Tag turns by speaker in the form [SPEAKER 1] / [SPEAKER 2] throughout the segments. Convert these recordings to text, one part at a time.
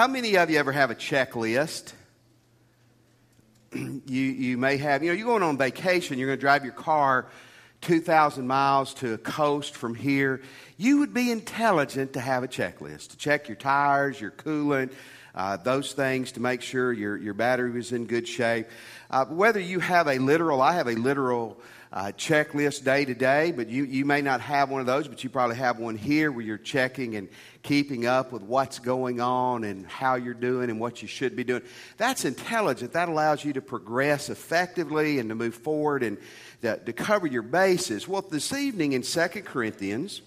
[SPEAKER 1] How many of you ever have a checklist? you, you may have, you know, you're going on vacation, you're going to drive your car 2,000 miles to a coast from here. You would be intelligent to have a checklist to check your tires, your coolant, uh, those things to make sure your, your battery was in good shape. Uh, whether you have a literal, I have a literal uh, checklist day to day, but you, you may not have one of those, but you probably have one here where you're checking and keeping up with what's going on and how you're doing and what you should be doing. That's intelligent. That allows you to progress effectively and to move forward and to, to cover your bases. Well, this evening in 2 Corinthians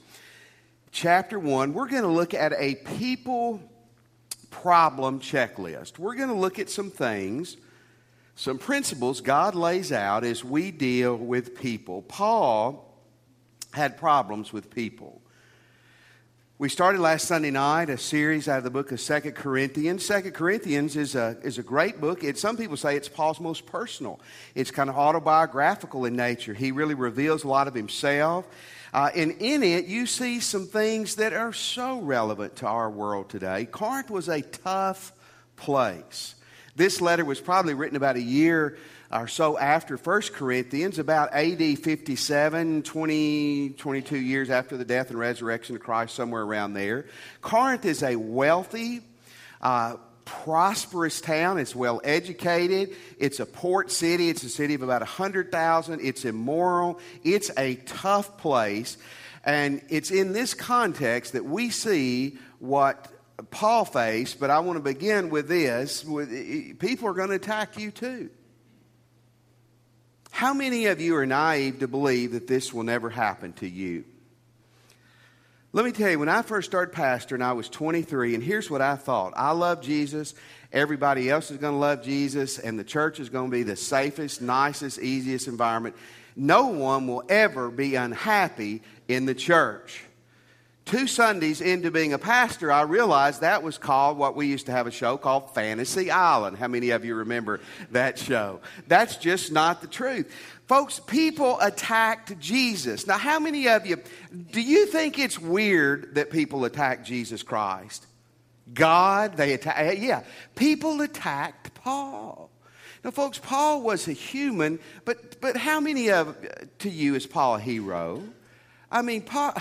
[SPEAKER 1] chapter 1, we're going to look at a people problem checklist. We're going to look at some things some principles God lays out as we deal with people. Paul had problems with people. We started last Sunday night a series out of the book of Second Corinthians. Second Corinthians is a, is a great book. It, some people say it's Paul's most personal. It's kind of autobiographical in nature. He really reveals a lot of himself. Uh, and in it, you see some things that are so relevant to our world today. Corinth was a tough place. This letter was probably written about a year or so after 1 Corinthians, about AD 57, 20, 22 years after the death and resurrection of Christ, somewhere around there. Corinth is a wealthy, uh, prosperous town. It's well educated. It's a port city. It's a city of about 100,000. It's immoral. It's a tough place. And it's in this context that we see what Paul faced, but I want to begin with this. With, People are going to attack you too. How many of you are naive to believe that this will never happen to you? Let me tell you, when I first started pastoring, I was 23, and here's what I thought I love Jesus. Everybody else is going to love Jesus, and the church is going to be the safest, nicest, easiest environment. No one will ever be unhappy in the church two Sundays into being a pastor, I realized that was called what we used to have a show called Fantasy Island. How many of you remember that show? That's just not the truth. Folks, people attacked Jesus. Now, how many of you, do you think it's weird that people attack Jesus Christ? God, they attack, eh, yeah. People attacked Paul. Now, folks, Paul was a human, but, but how many of to you is Paul a hero? I mean, Paul,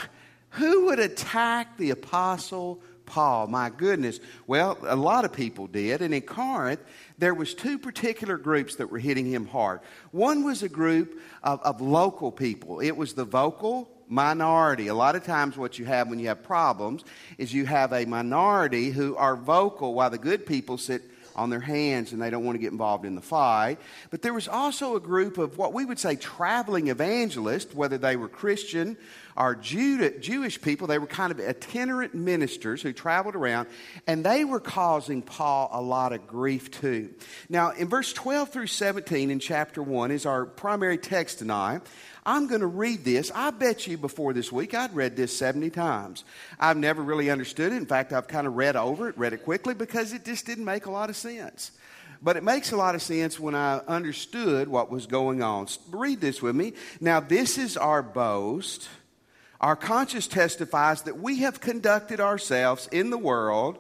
[SPEAKER 1] who would attack the apostle Paul? My goodness. Well, a lot of people did. And in Corinth, there was two particular groups that were hitting him hard. One was a group of, of local people. It was the vocal minority. A lot of times, what you have when you have problems is you have a minority who are vocal while the good people sit on their hands and they don't want to get involved in the fight. But there was also a group of what we would say traveling evangelists, whether they were Christian are Judah, Jewish people. They were kind of itinerant ministers who traveled around, and they were causing Paul a lot of grief too. Now, in verse 12 through 17 in chapter 1 is our primary text tonight. I'm going to read this. I bet you before this week I'd read this 70 times. I've never really understood it. In fact, I've kind of read over it, read it quickly because it just didn't make a lot of sense. But it makes a lot of sense when I understood what was going on. Read this with me. Now, this is our boast our conscience testifies that we have conducted ourselves in the world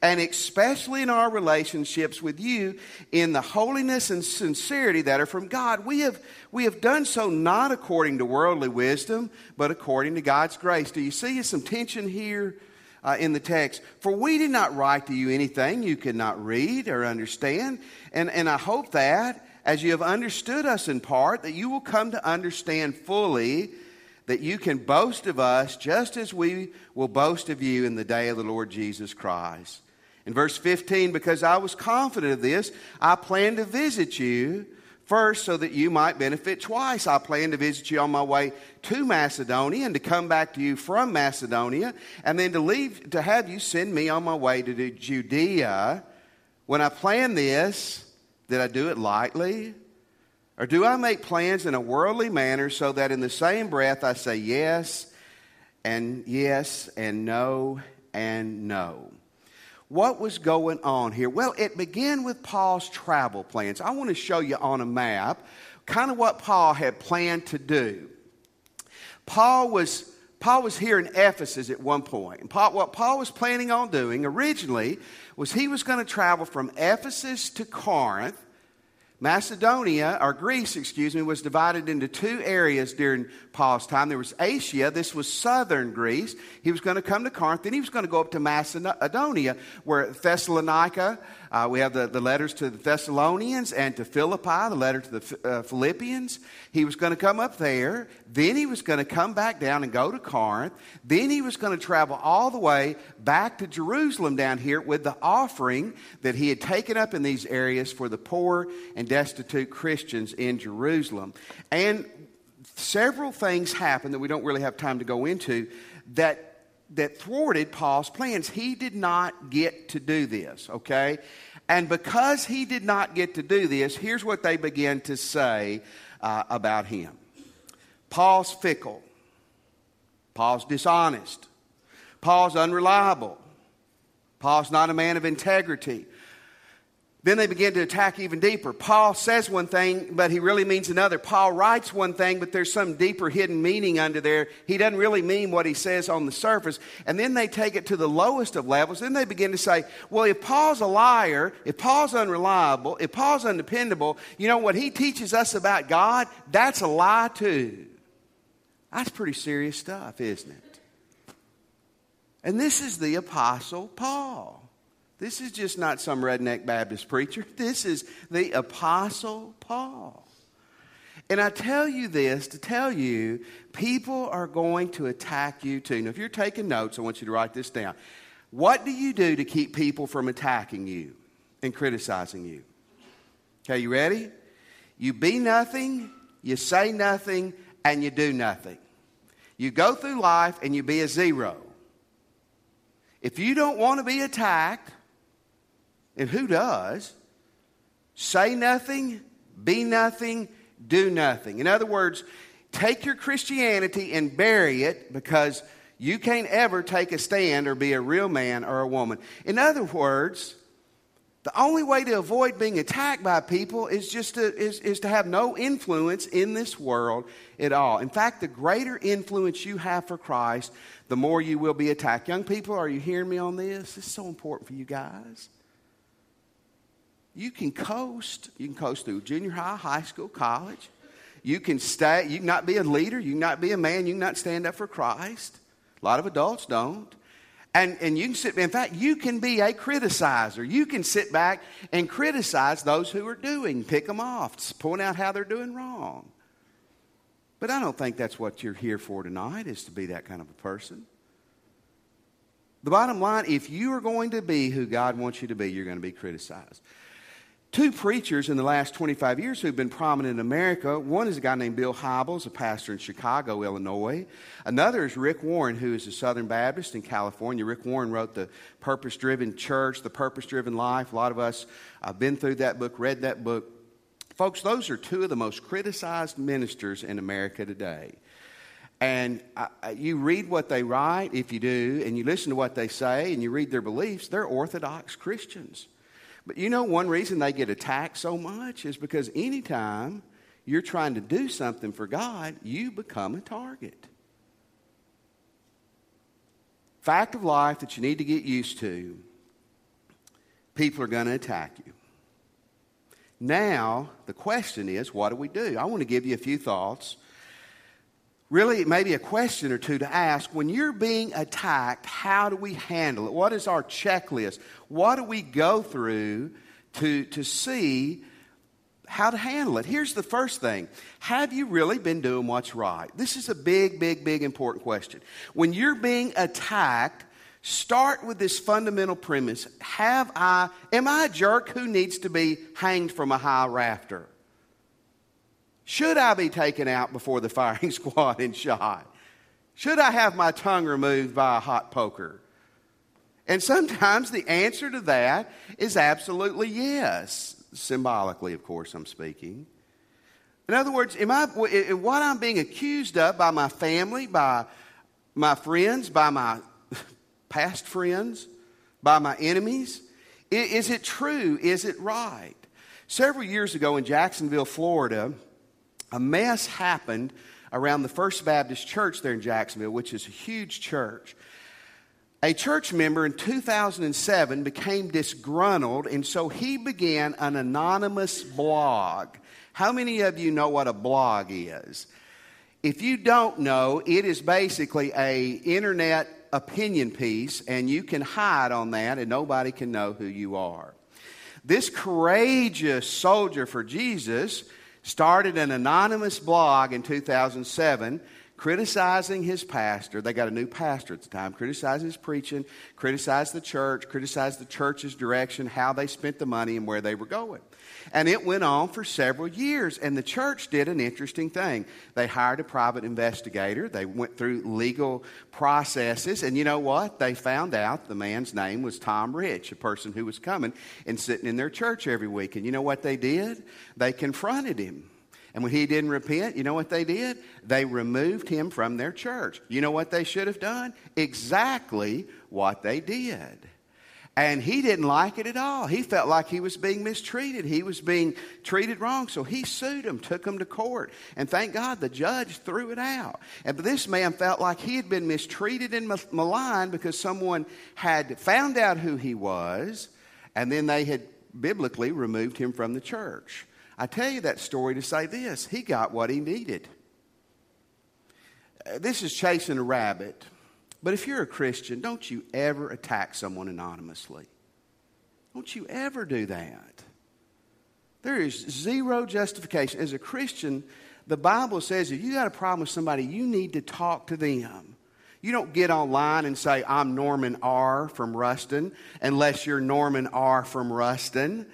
[SPEAKER 1] and especially in our relationships with you in the holiness and sincerity that are from God. We have, we have done so not according to worldly wisdom, but according to God's grace. Do you see some tension here uh, in the text? For we did not write to you anything you could not read or understand. And, and I hope that as you have understood us in part, that you will come to understand fully that you can boast of us just as we will boast of you in the day of the Lord Jesus Christ. In verse 15, because I was confident of this, I plan to visit you first so that you might benefit twice. I plan to visit you on my way to Macedonia and to come back to you from Macedonia and then to leave to have you send me on my way to Judea. When I plan this, did I do it lightly? Or do I make plans in a worldly manner so that in the same breath I say yes and yes and no and no? What was going on here? Well, it began with Paul's travel plans. I want to show you on a map kind of what Paul had planned to do. Paul was Paul was here in Ephesus at one point. And Paul, what Paul was planning on doing originally was he was going to travel from Ephesus to Corinth Macedonia, or Greece, excuse me, was divided into two areas during Paul's time. There was Achaia, this was southern Greece. He was going to come to Corinth, then he was going to go up to Macedonia, where Thessalonica, uh, we have the, the letters to the Thessalonians and to Philippi, the letter to the uh, Philippians. He was going to come up there, then he was going to come back down and go to Corinth, then he was going to travel all the way back to Jerusalem down here with the offering that he had taken up in these areas for the poor and destitute Christians in Jerusalem. And several things happened that we don't really have time to go into that that thwarted Paul's plans. He did not get to do this, okay? And because he did not get to do this, here's what they began to say uh, about him Paul's fickle, Paul's dishonest, Paul's unreliable, Paul's not a man of integrity. Then they begin to attack even deeper. Paul says one thing, but he really means another. Paul writes one thing, but there's some deeper hidden meaning under there. He doesn't really mean what he says on the surface. And then they take it to the lowest of levels. Then they begin to say, well, if Paul's a liar, if Paul's unreliable, if Paul's undependable, you know what he teaches us about God? That's a lie too. That's pretty serious stuff, isn't it? And this is the Apostle Paul. This is just not some redneck Baptist preacher. This is the Apostle Paul. And I tell you this to tell you, people are going to attack you too. Now, if you're taking notes, I want you to write this down. What do you do to keep people from attacking you and criticizing you? Okay, you ready? You be nothing, you say nothing, and you do nothing. You go through life and you be a zero. If you don't want to be attacked, and who does? Say nothing, be nothing, do nothing. In other words, take your Christianity and bury it because you can't ever take a stand or be a real man or a woman. In other words, the only way to avoid being attacked by people is just to, is, is to have no influence in this world at all. In fact, the greater influence you have for Christ, the more you will be attacked. Young people, are you hearing me on this? This is so important for you guys. You can coast. You can coast through junior high, high school, college. You can stay. You can not be a leader. You can not be a man. You can not stand up for Christ. A lot of adults don't. And, and you can sit, in fact, you can be a criticizer. You can sit back and criticize those who are doing, pick them off, point out how they're doing wrong. But I don't think that's what you're here for tonight, is to be that kind of a person. The bottom line, if you are going to be who God wants you to be, you're going to be criticized two preachers in the last 25 years who've been prominent in America. One is a guy named Bill Hybels, a pastor in Chicago, Illinois. Another is Rick Warren, who is a Southern Baptist in California. Rick Warren wrote The Purpose Driven Church, The Purpose Driven Life. A lot of us have been through that book, read that book. Folks, those are two of the most criticized ministers in America today. And you read what they write, if you do, and you listen to what they say, and you read their beliefs, they're Orthodox Christians. But you know, one reason they get attacked so much is because anytime you're trying to do something for God, you become a target. Fact of life that you need to get used to people are going to attack you. Now, the question is, what do we do? I want to give you a few thoughts really maybe a question or two to ask. When you're being attacked how do we handle it? What is our checklist? What do we go through to, to see how to handle it? Here's the first thing. Have you really been doing what's right? This is a big big big important question. When you're being attacked start with this fundamental premise. Have i am i a jerk who needs to be hanged from a high rafter should I be taken out before the firing squad and shot? Should I have my tongue removed by a hot poker? And sometimes the answer to that is absolutely yes. Symbolically, of course, I'm speaking. In other words, am I, what I'm being accused of by my family, by my friends, by my past friends, by my enemies, is it true? Is it right? Several years ago in Jacksonville, Florida, a mess happened around the First Baptist Church there in Jacksonville, which is a huge church. A church member in 2007 became disgruntled, and so he began an anonymous blog. How many of you know what a blog is? If you don't know, it is basically a internet opinion piece, and you can hide on that, and nobody can know who you are. This courageous soldier for Jesus started an anonymous blog in 2007 criticizing his pastor. They got a new pastor at the time, criticizing his preaching, criticized the church, criticized the church's direction, how they spent the money, and where they were going. And it went on for several years. And the church did an interesting thing. They hired a private investigator, they went through legal processes. And you know what? They found out the man's name was Tom Rich, a person who was coming and sitting in their church every week. And you know what they did? They confronted him. And when he didn't repent, you know what they did? They removed him from their church. You know what they should have done? Exactly what they did. And he didn't like it at all. He felt like he was being mistreated. He was being treated wrong. So he sued him, took him to court. And thank God the judge threw it out. And this man felt like he had been mistreated and maligned because someone had found out who he was, and then they had biblically removed him from the church. I tell you that story to say this he got what he needed. Uh, this is chasing a rabbit. But if you're a Christian, don't you ever attack someone anonymously. Don't you ever do that. There is zero justification. As a Christian, the Bible says if you got a problem with somebody, you need to talk to them. You don't get online and say, I'm Norman R. from Ruston, unless you're Norman R. from Ruston.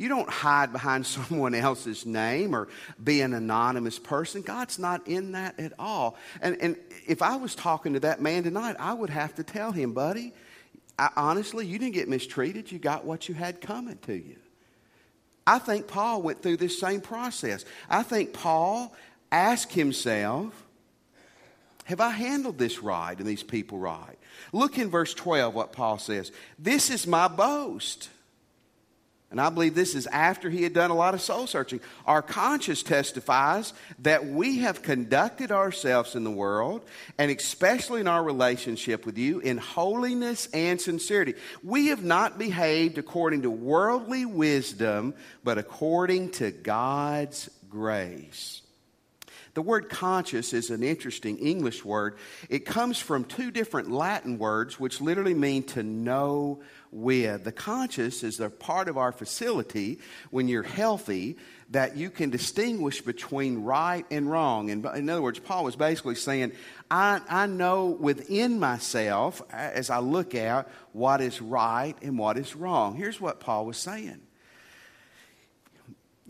[SPEAKER 1] You don't hide behind someone else's name or be an anonymous person. God's not in that at all. And, and if I was talking to that man tonight, I would have to tell him, buddy, I, honestly, you didn't get mistreated. You got what you had coming to you. I think Paul went through this same process. I think Paul asked himself, Have I handled this right and these people right? Look in verse 12 what Paul says. This is my boast. And I believe this is after he had done a lot of soul searching. Our conscience testifies that we have conducted ourselves in the world, and especially in our relationship with you, in holiness and sincerity. We have not behaved according to worldly wisdom, but according to God's grace. The word conscious is an interesting English word. It comes from two different Latin words, which literally mean to know with. The conscious is a part of our facility when you're healthy that you can distinguish between right and wrong. And in other words, Paul was basically saying, I, I know within myself, as I look at what is right and what is wrong. Here's what Paul was saying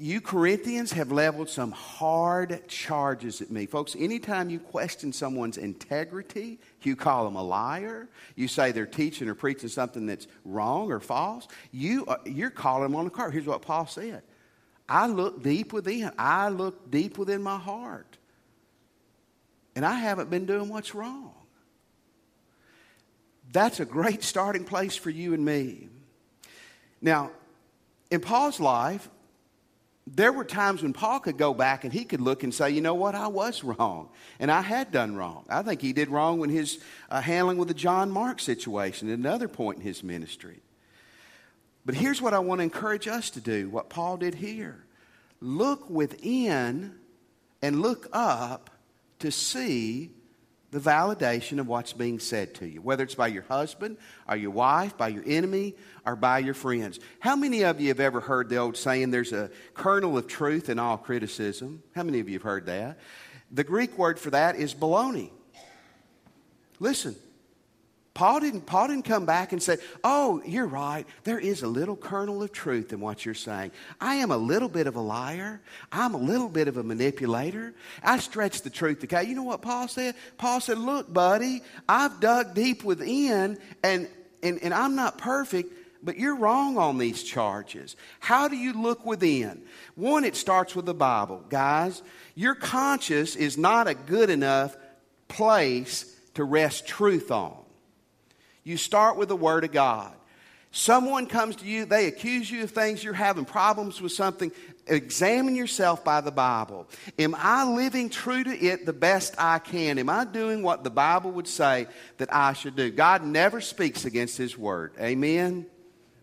[SPEAKER 1] you Corinthians have leveled some hard charges at me. Folks, anytime you question someone's integrity, you call them a liar, you say they're teaching or preaching something that's wrong or false, you, you're calling them on the carpet. Here's what Paul said I look deep within, I look deep within my heart. And I haven't been doing what's wrong. That's a great starting place for you and me. Now, in Paul's life, there were times when Paul could go back and he could look and say, you know what, I was wrong. And I had done wrong. I think he did wrong when his uh, handling with the John Mark situation at another point in his ministry. But here's what I want to encourage us to do what Paul did here look within and look up to see the validation of what's being said to you, whether it's by your husband or your wife, by your enemy, or by your friends. How many of you have ever heard the old saying, there's a kernel of truth in all criticism? How many of you have heard that? The Greek word for that is baloney. Listen, Paul didn't, Paul didn't come back and say, Oh, you're right. There is a little kernel of truth in what you're saying. I am a little bit of a liar. I'm a little bit of a manipulator. I stretch the truth Okay, You know what Paul said? Paul said, Look, buddy, I've dug deep within and, and, and I'm not perfect, but you're wrong on these charges. How do you look within? One, it starts with the Bible. Guys, your conscience is not a good enough place to rest truth on. You start with the Word of God. Someone comes to you, they accuse you of things, you're having problems with something. Examine yourself by the Bible. Am I living true to it the best I can? Am I doing what the Bible would say that I should do? God never speaks against His Word. Amen?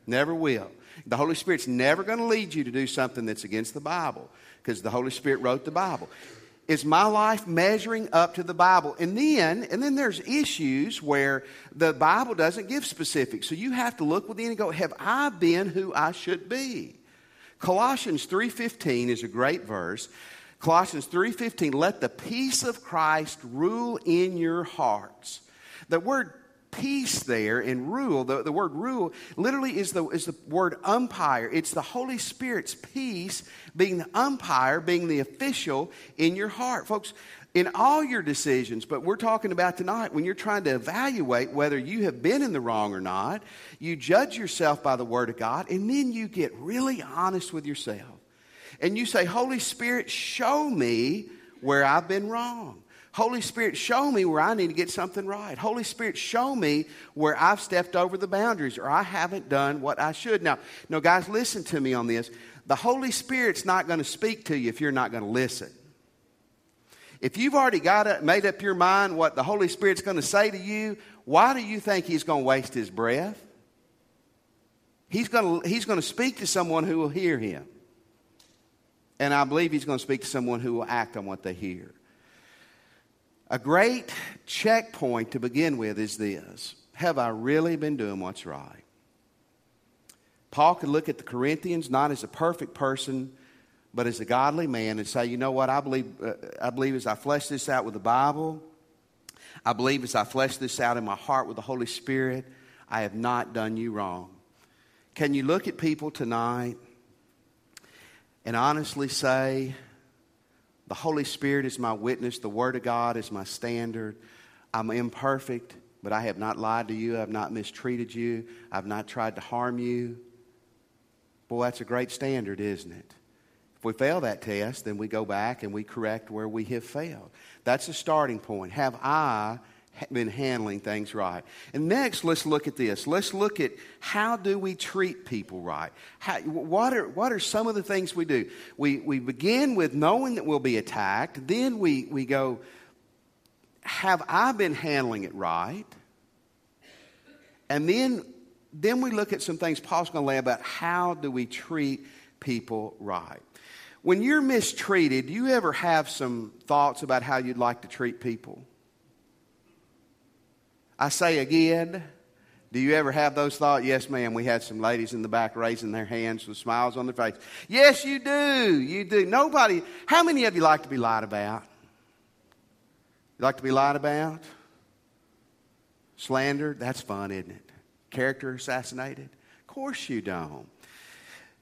[SPEAKER 1] Never will. The Holy Spirit's never going to lead you to do something that's against the Bible because the Holy Spirit wrote the Bible. Is my life measuring up to the Bible? And then, and then there's issues where the Bible doesn't give specifics. So you have to look within and go, have I been who I should be? Colossians 3:15 is a great verse. Colossians 3:15, let the peace of Christ rule in your hearts. The word peace there in rule, the, the word rule literally is the, is the word umpire. It's the Holy Spirit's peace being the umpire, being the official in your heart. Folks, in all your decisions, but we're talking about tonight when you're trying to evaluate whether you have been in the wrong or not, you judge yourself by the Word of God, and then you get really honest with yourself. And you say, Holy Spirit, show me where I've been wrong. Holy Spirit, show me where I need to get something right. Holy Spirit, show me where I've stepped over the boundaries or I haven't done what I should. Now, no, guys, listen to me on this. The Holy Spirit's not going to speak to you if you're not going to listen. If you've already got it, made up your mind what the Holy Spirit's going to say to you, why do you think He's going to waste His breath? He's going to, he's going to speak to someone who will hear Him. And I believe He's going to speak to someone who will act on what they hear. A great checkpoint to begin with is this Have I really been doing what's right? Paul could look at the Corinthians not as a perfect person, but as a godly man and say, you know what, I believe, uh, I believe as I flesh this out with the Bible, I believe as I flesh this out in my heart with the Holy Spirit, I have not done you wrong. Can you look at people tonight and honestly say, the Holy Spirit is my witness. The Word of God is my standard. I'm imperfect, but I have not lied to you. I've not mistreated you. I've not tried to harm you. Boy, that's a great standard, isn't it? If we fail that test, then we go back and we correct where we have failed. That's a starting point. Have I been handling things right. And next, let's look at this. Let's look at how do we treat people right? How, what, are, what are some of the things we do? We, we begin with knowing that we'll be attacked. Then we, we go, have I been handling it right? And then, then we look at some things Paul's going to lay about how do we treat people right. When you're mistreated, do you ever have some thoughts about how you'd like to treat people? I say again, do you ever have those thoughts? Yes, ma'am. We had some ladies in the back raising their hands with smiles on their face. Yes, you do. You do. Nobody, how many of you like to be lied about? You like to be lied about? Slandered? That's fun, isn't it? Character assassinated? Of course you don't.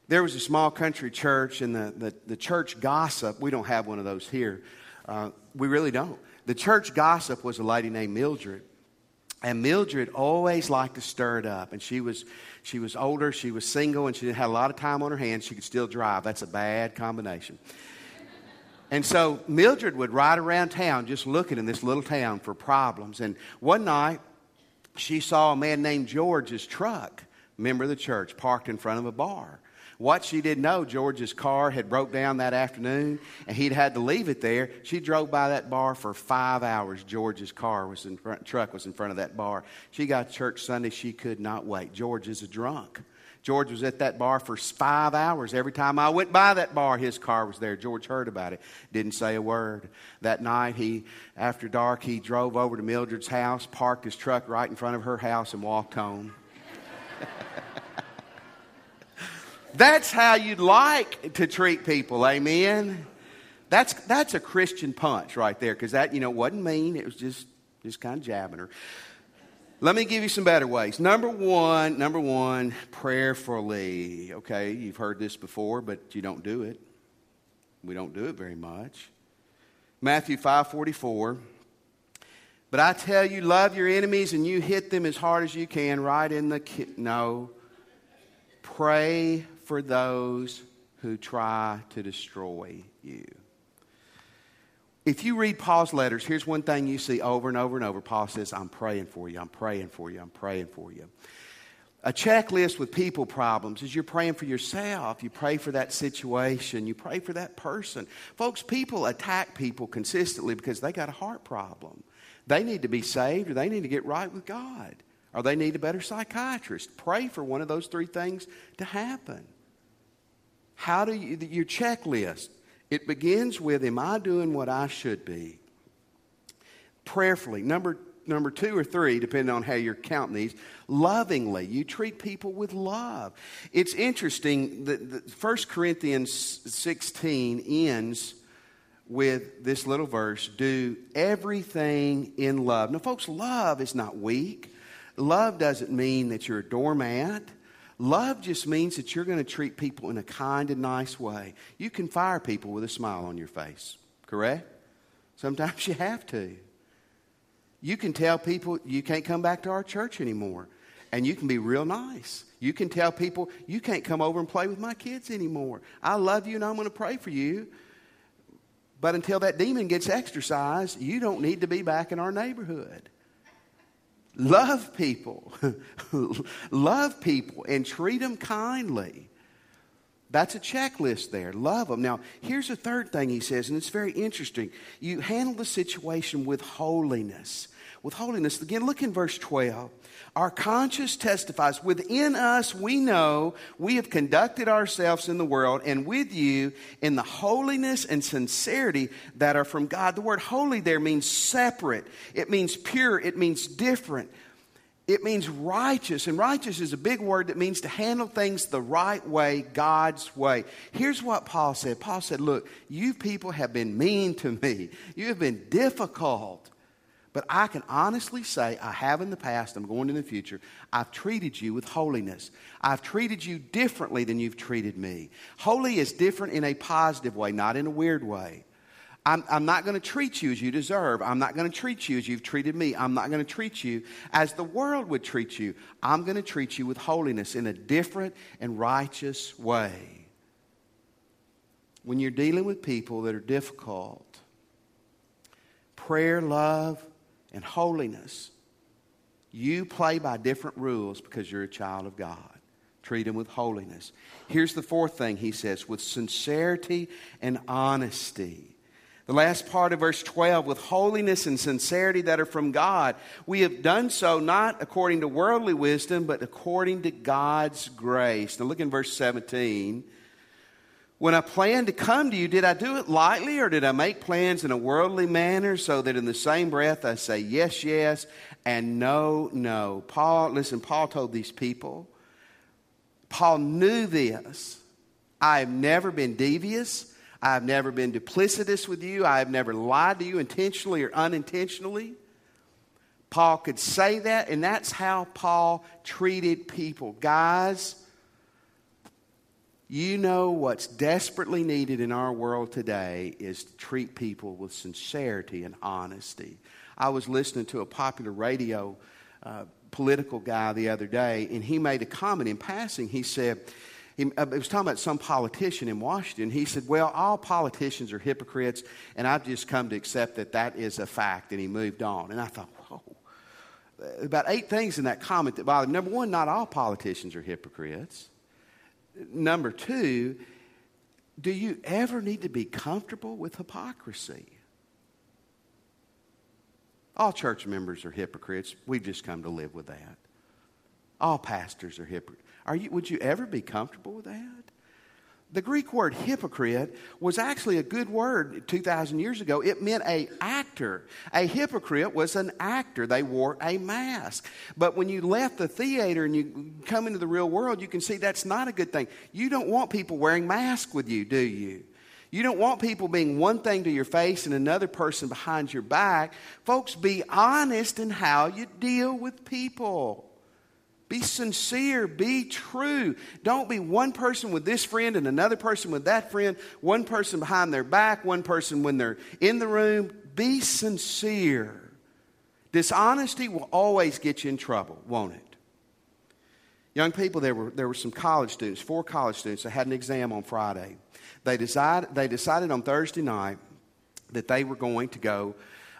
[SPEAKER 1] There was a small country church, and the, the, the church gossip, we don't have one of those here. Uh, we really don't. The church gossip was a lady named Mildred. And Mildred always liked to stir it up. And she was, she was older, she was single, and she had a lot of time on her hands. She could still drive. That's a bad combination. And so Mildred would ride around town just looking in this little town for problems. And one night, she saw a man named George's truck, member of the church, parked in front of a bar. What she didn't know, George's car had broke down that afternoon, and he'd had to leave it there. She drove by that bar for five hours. George's car was in front, truck was in front of that bar. She got church Sunday. She could not wait. George is a drunk. George was at that bar for five hours. Every time I went by that bar, his car was there. George heard about it, didn't say a word. That night, he, after dark, he drove over to Mildred's house, parked his truck right in front of her house, and walked home. That's how you'd like to treat people. Amen. That's, that's a Christian punch right there because that, you know, wasn't mean. It was just, just kind of jabbing her. Let me give you some better ways. Number one, number one, prayerfully. Okay, you've heard this before, but you don't do it. We don't do it very much. Matthew 5:44. But I tell you, love your enemies and you hit them as hard as you can, right in the ki- no. Pray for those who try to destroy you. If you read Paul's letters, here's one thing you see over and over and over. Paul says, I'm praying for you, I'm praying for you, I'm praying for you. A checklist with people problems is you're praying for yourself. You pray for that situation. You pray for that person. Folks, people attack people consistently because they got a heart problem. They need to be saved or they need to get right with God or they need a better psychiatrist. Pray for one of those three things to happen. How do you, your checklist? It begins with, Am I doing what I should be? Prayerfully. Number number two or three, depending on how you're counting these, lovingly. You treat people with love. It's interesting that 1 Corinthians 16 ends with this little verse do everything in love. Now, folks, love is not weak. Love doesn't mean that you're a doormat. Love just means that you're going to treat people in a kind and nice way. You can fire people with a smile on your face, correct? Sometimes you have to. You can tell people you can't come back to our church anymore. And you can be real nice. You can tell people you can't come over and play with my kids anymore. I love you and I'm going to pray for you. But until that demon gets exorcised, you don't need to be back in our neighborhood. Love people. Love people and treat them kindly. That's a checklist there. Love them. Now, here's a third thing he says, and it's very interesting. You handle the situation with holiness with holiness. Again, look in verse 12. Our conscience testifies within us, we know we have conducted ourselves in the world and with you in the holiness and sincerity that are from God. The word holy there means separate, it means pure, it means different. It means righteous, and righteous is a big word that means to handle things the right way, God's way. Here's what Paul said Paul said, Look, you people have been mean to me, you have been difficult. But I can honestly say, I have in the past, I'm going in the future, I've treated you with holiness. I've treated you differently than you've treated me. Holy is different in a positive way, not in a weird way. I'm, I'm not going to treat you as you deserve. I'm not going to treat you as you've treated me. I'm not going to treat you as the world would treat you. I'm going to treat you with holiness in a different and righteous way. When you're dealing with people that are difficult, prayer, love, and holiness, you play by different rules because you're a child of God. Treat him with holiness. Here's the fourth thing he says with sincerity and honesty. The last part of verse 12, with holiness and sincerity that are from God. We have done so not according to worldly wisdom, but according to God's grace. Now look in verse 17. When I planned to come to you, did I do it lightly or did I make plans in a worldly manner so that in the same breath I say yes, yes, and no, no? Paul, listen, Paul told these people, Paul knew this. I have never been devious. I have never been duplicitous with you. I have never lied to you intentionally or unintentionally. Paul could say that, and that's how Paul treated people. Guys, you know what's desperately needed in our world today is to treat people with sincerity and honesty. I was listening to a popular radio uh, political guy the other day, and he made a comment in passing. He said, he, uh, was talking about some politician in Washington. He said, Well, all politicians are hypocrites, and I've just come to accept that that is a fact. And he moved on. And I thought, Whoa. About eight things in that comment that bothered. Me. Number one, not all politicians are hypocrites. Number two, do you ever need to be comfortable with hypocrisy? All church members are hypocrites. We've just come to live with that. All pastors are hypocrites. Are you, would you ever be comfortable with that? The Greek word hypocrite was actually a good word 2,000 years ago. It meant a actor. A hypocrite was an actor. They wore a mask. But when you left the theater and you come into the real world, you can see that's not a good thing. You don't want people wearing masks with you, do you? You don't want people being one thing to your face and another person behind your back. Folks, be honest in how you deal with people. Be sincere. Be true. Don't be one person with this friend and another person with that friend, one person behind their back, one person when they're in the room. Be sincere. Dishonesty will always get you in trouble, won't it? Young people, there were, there were some college students, four college students that had an exam on Friday. They decided, they decided on Thursday night that they were going to go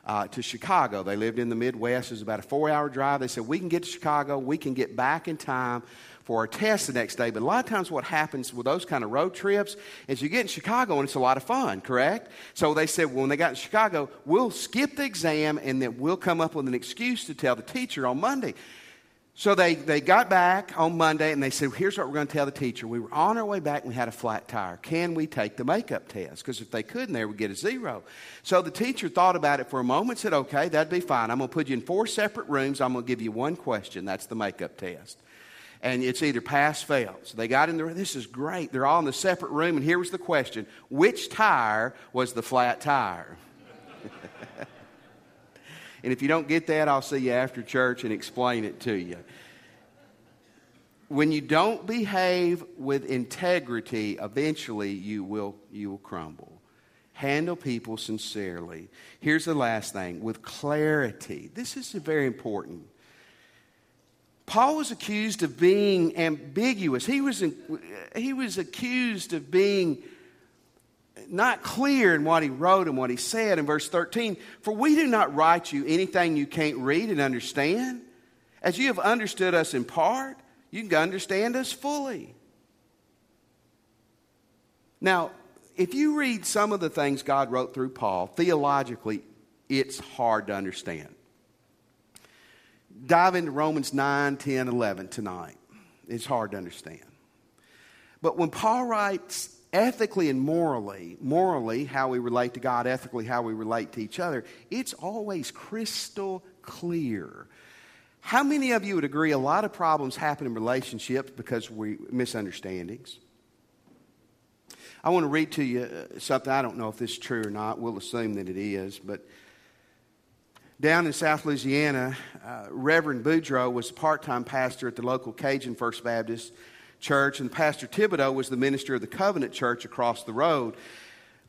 [SPEAKER 1] uh, to Chicago. They lived in the Midwest. It was about a four hour drive. They said, We can get to Chicago. We can get back in time for our test the next day. But a lot of times, what happens with those kind of road trips is you get in Chicago and it's a lot of fun, correct? So they said, well, when they got in Chicago, we'll skip the exam and then we'll come up with an excuse to tell the teacher on Monday. So they, they got back on Monday and they said, Here's what we're going to tell the teacher. We were on our way back and we had a flat tire. Can we take the makeup test? Because if they couldn't, they would get a zero. So the teacher thought about it for a moment said, Okay, that'd be fine. I'm going to put you in four separate rooms. I'm going to give you one question. That's the makeup test. And it's either pass, fail. So they got in there. This is great. They're all in the separate room. And here was the question Which tire was the flat tire? And if you don't get that, I'll see you after church and explain it to you. When you don't behave with integrity, eventually you will, you will crumble. Handle people sincerely. Here's the last thing with clarity. This is very important. Paul was accused of being ambiguous. He was, he was accused of being not clear in what he wrote and what he said in verse 13. For we do not write you anything you can't read and understand. As you have understood us in part, you can understand us fully. Now, if you read some of the things God wrote through Paul, theologically, it's hard to understand. Dive into Romans 9, 10, 11 tonight. It's hard to understand. But when Paul writes ethically and morally, morally, how we relate to God, ethically, how we relate to each other, it's always crystal clear. How many of you would agree a lot of problems happen in relationships because we misunderstandings? I want to read to you uh, something. I don't know if this is true or not. We'll assume that it is. But down in South Louisiana, uh, Reverend Boudreaux was a part time pastor at the local Cajun First Baptist church, and Pastor Thibodeau was the minister of the Covenant Church across the road.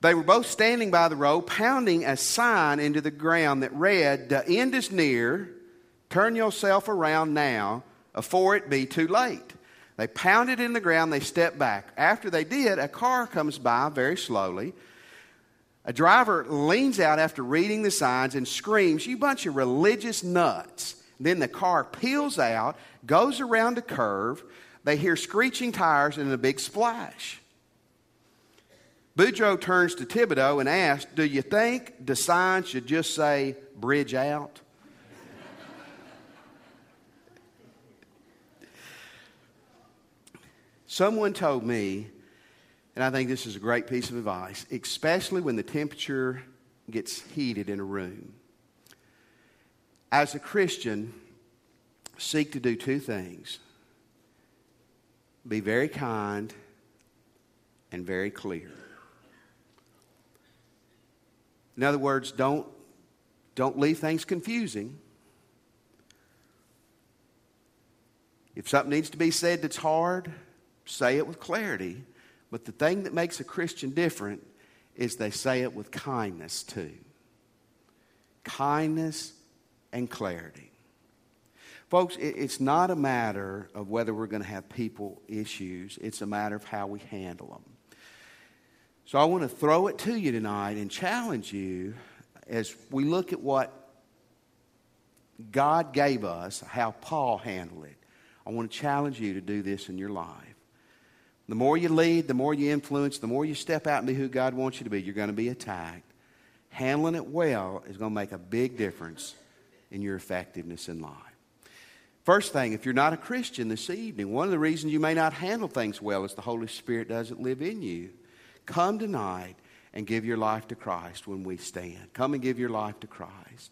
[SPEAKER 1] They were both standing by the road, pounding a sign into the ground that read, The end is near, turn yourself around now, afore it be too late. They pounded in the ground, they stepped back. After they did, a car comes by very slowly. A driver leans out after reading the signs and screams, You bunch of religious nuts. Then the car peels out, goes around a curve, they hear screeching tires and a big splash. Boudreaux turns to Thibodeau and asks, Do you think the sign should just say bridge out? Someone told me, and I think this is a great piece of advice, especially when the temperature gets heated in a room. As a Christian, seek to do two things be very kind and very clear. In other words, don't, don't leave things confusing. If something needs to be said that's hard, say it with clarity. But the thing that makes a Christian different is they say it with kindness too. Kindness and clarity. Folks, it's not a matter of whether we're going to have people issues, it's a matter of how we handle them. So I want to throw it to you tonight and challenge you as we look at what God gave us, how Paul handled it. I want to challenge you to do this in your life. The more you lead, the more you influence, the more you step out and be who God wants you to be, you're going to be attacked. Handling it well is going to make a big difference in your effectiveness in life. First thing, if you're not a Christian this evening, one of the reasons you may not handle things well is the Holy Spirit doesn't live in you. Come tonight and give your life to Christ when we stand. Come and give your life to Christ.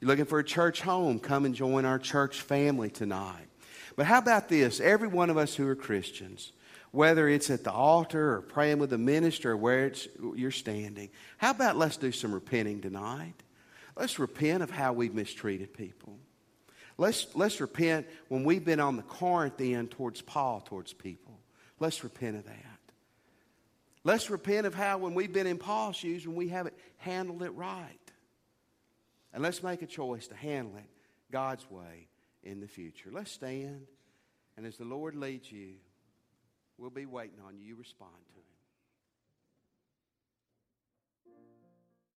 [SPEAKER 1] You're looking for a church home, come and join our church family tonight. But how about this? Every one of us who are Christians, whether it's at the altar or praying with the minister or where it's, you're standing, how about let's do some repenting tonight? Let's repent of how we've mistreated people. Let's, let's repent when we've been on the Corinth end towards Paul, towards people. Let's repent of that. Let's repent of how when we've been in Paul's shoes, when we haven't handled it right. And let's make a choice to handle it God's way in the future. Let's stand, and as the Lord leads you, we'll be waiting on you. You respond to Him.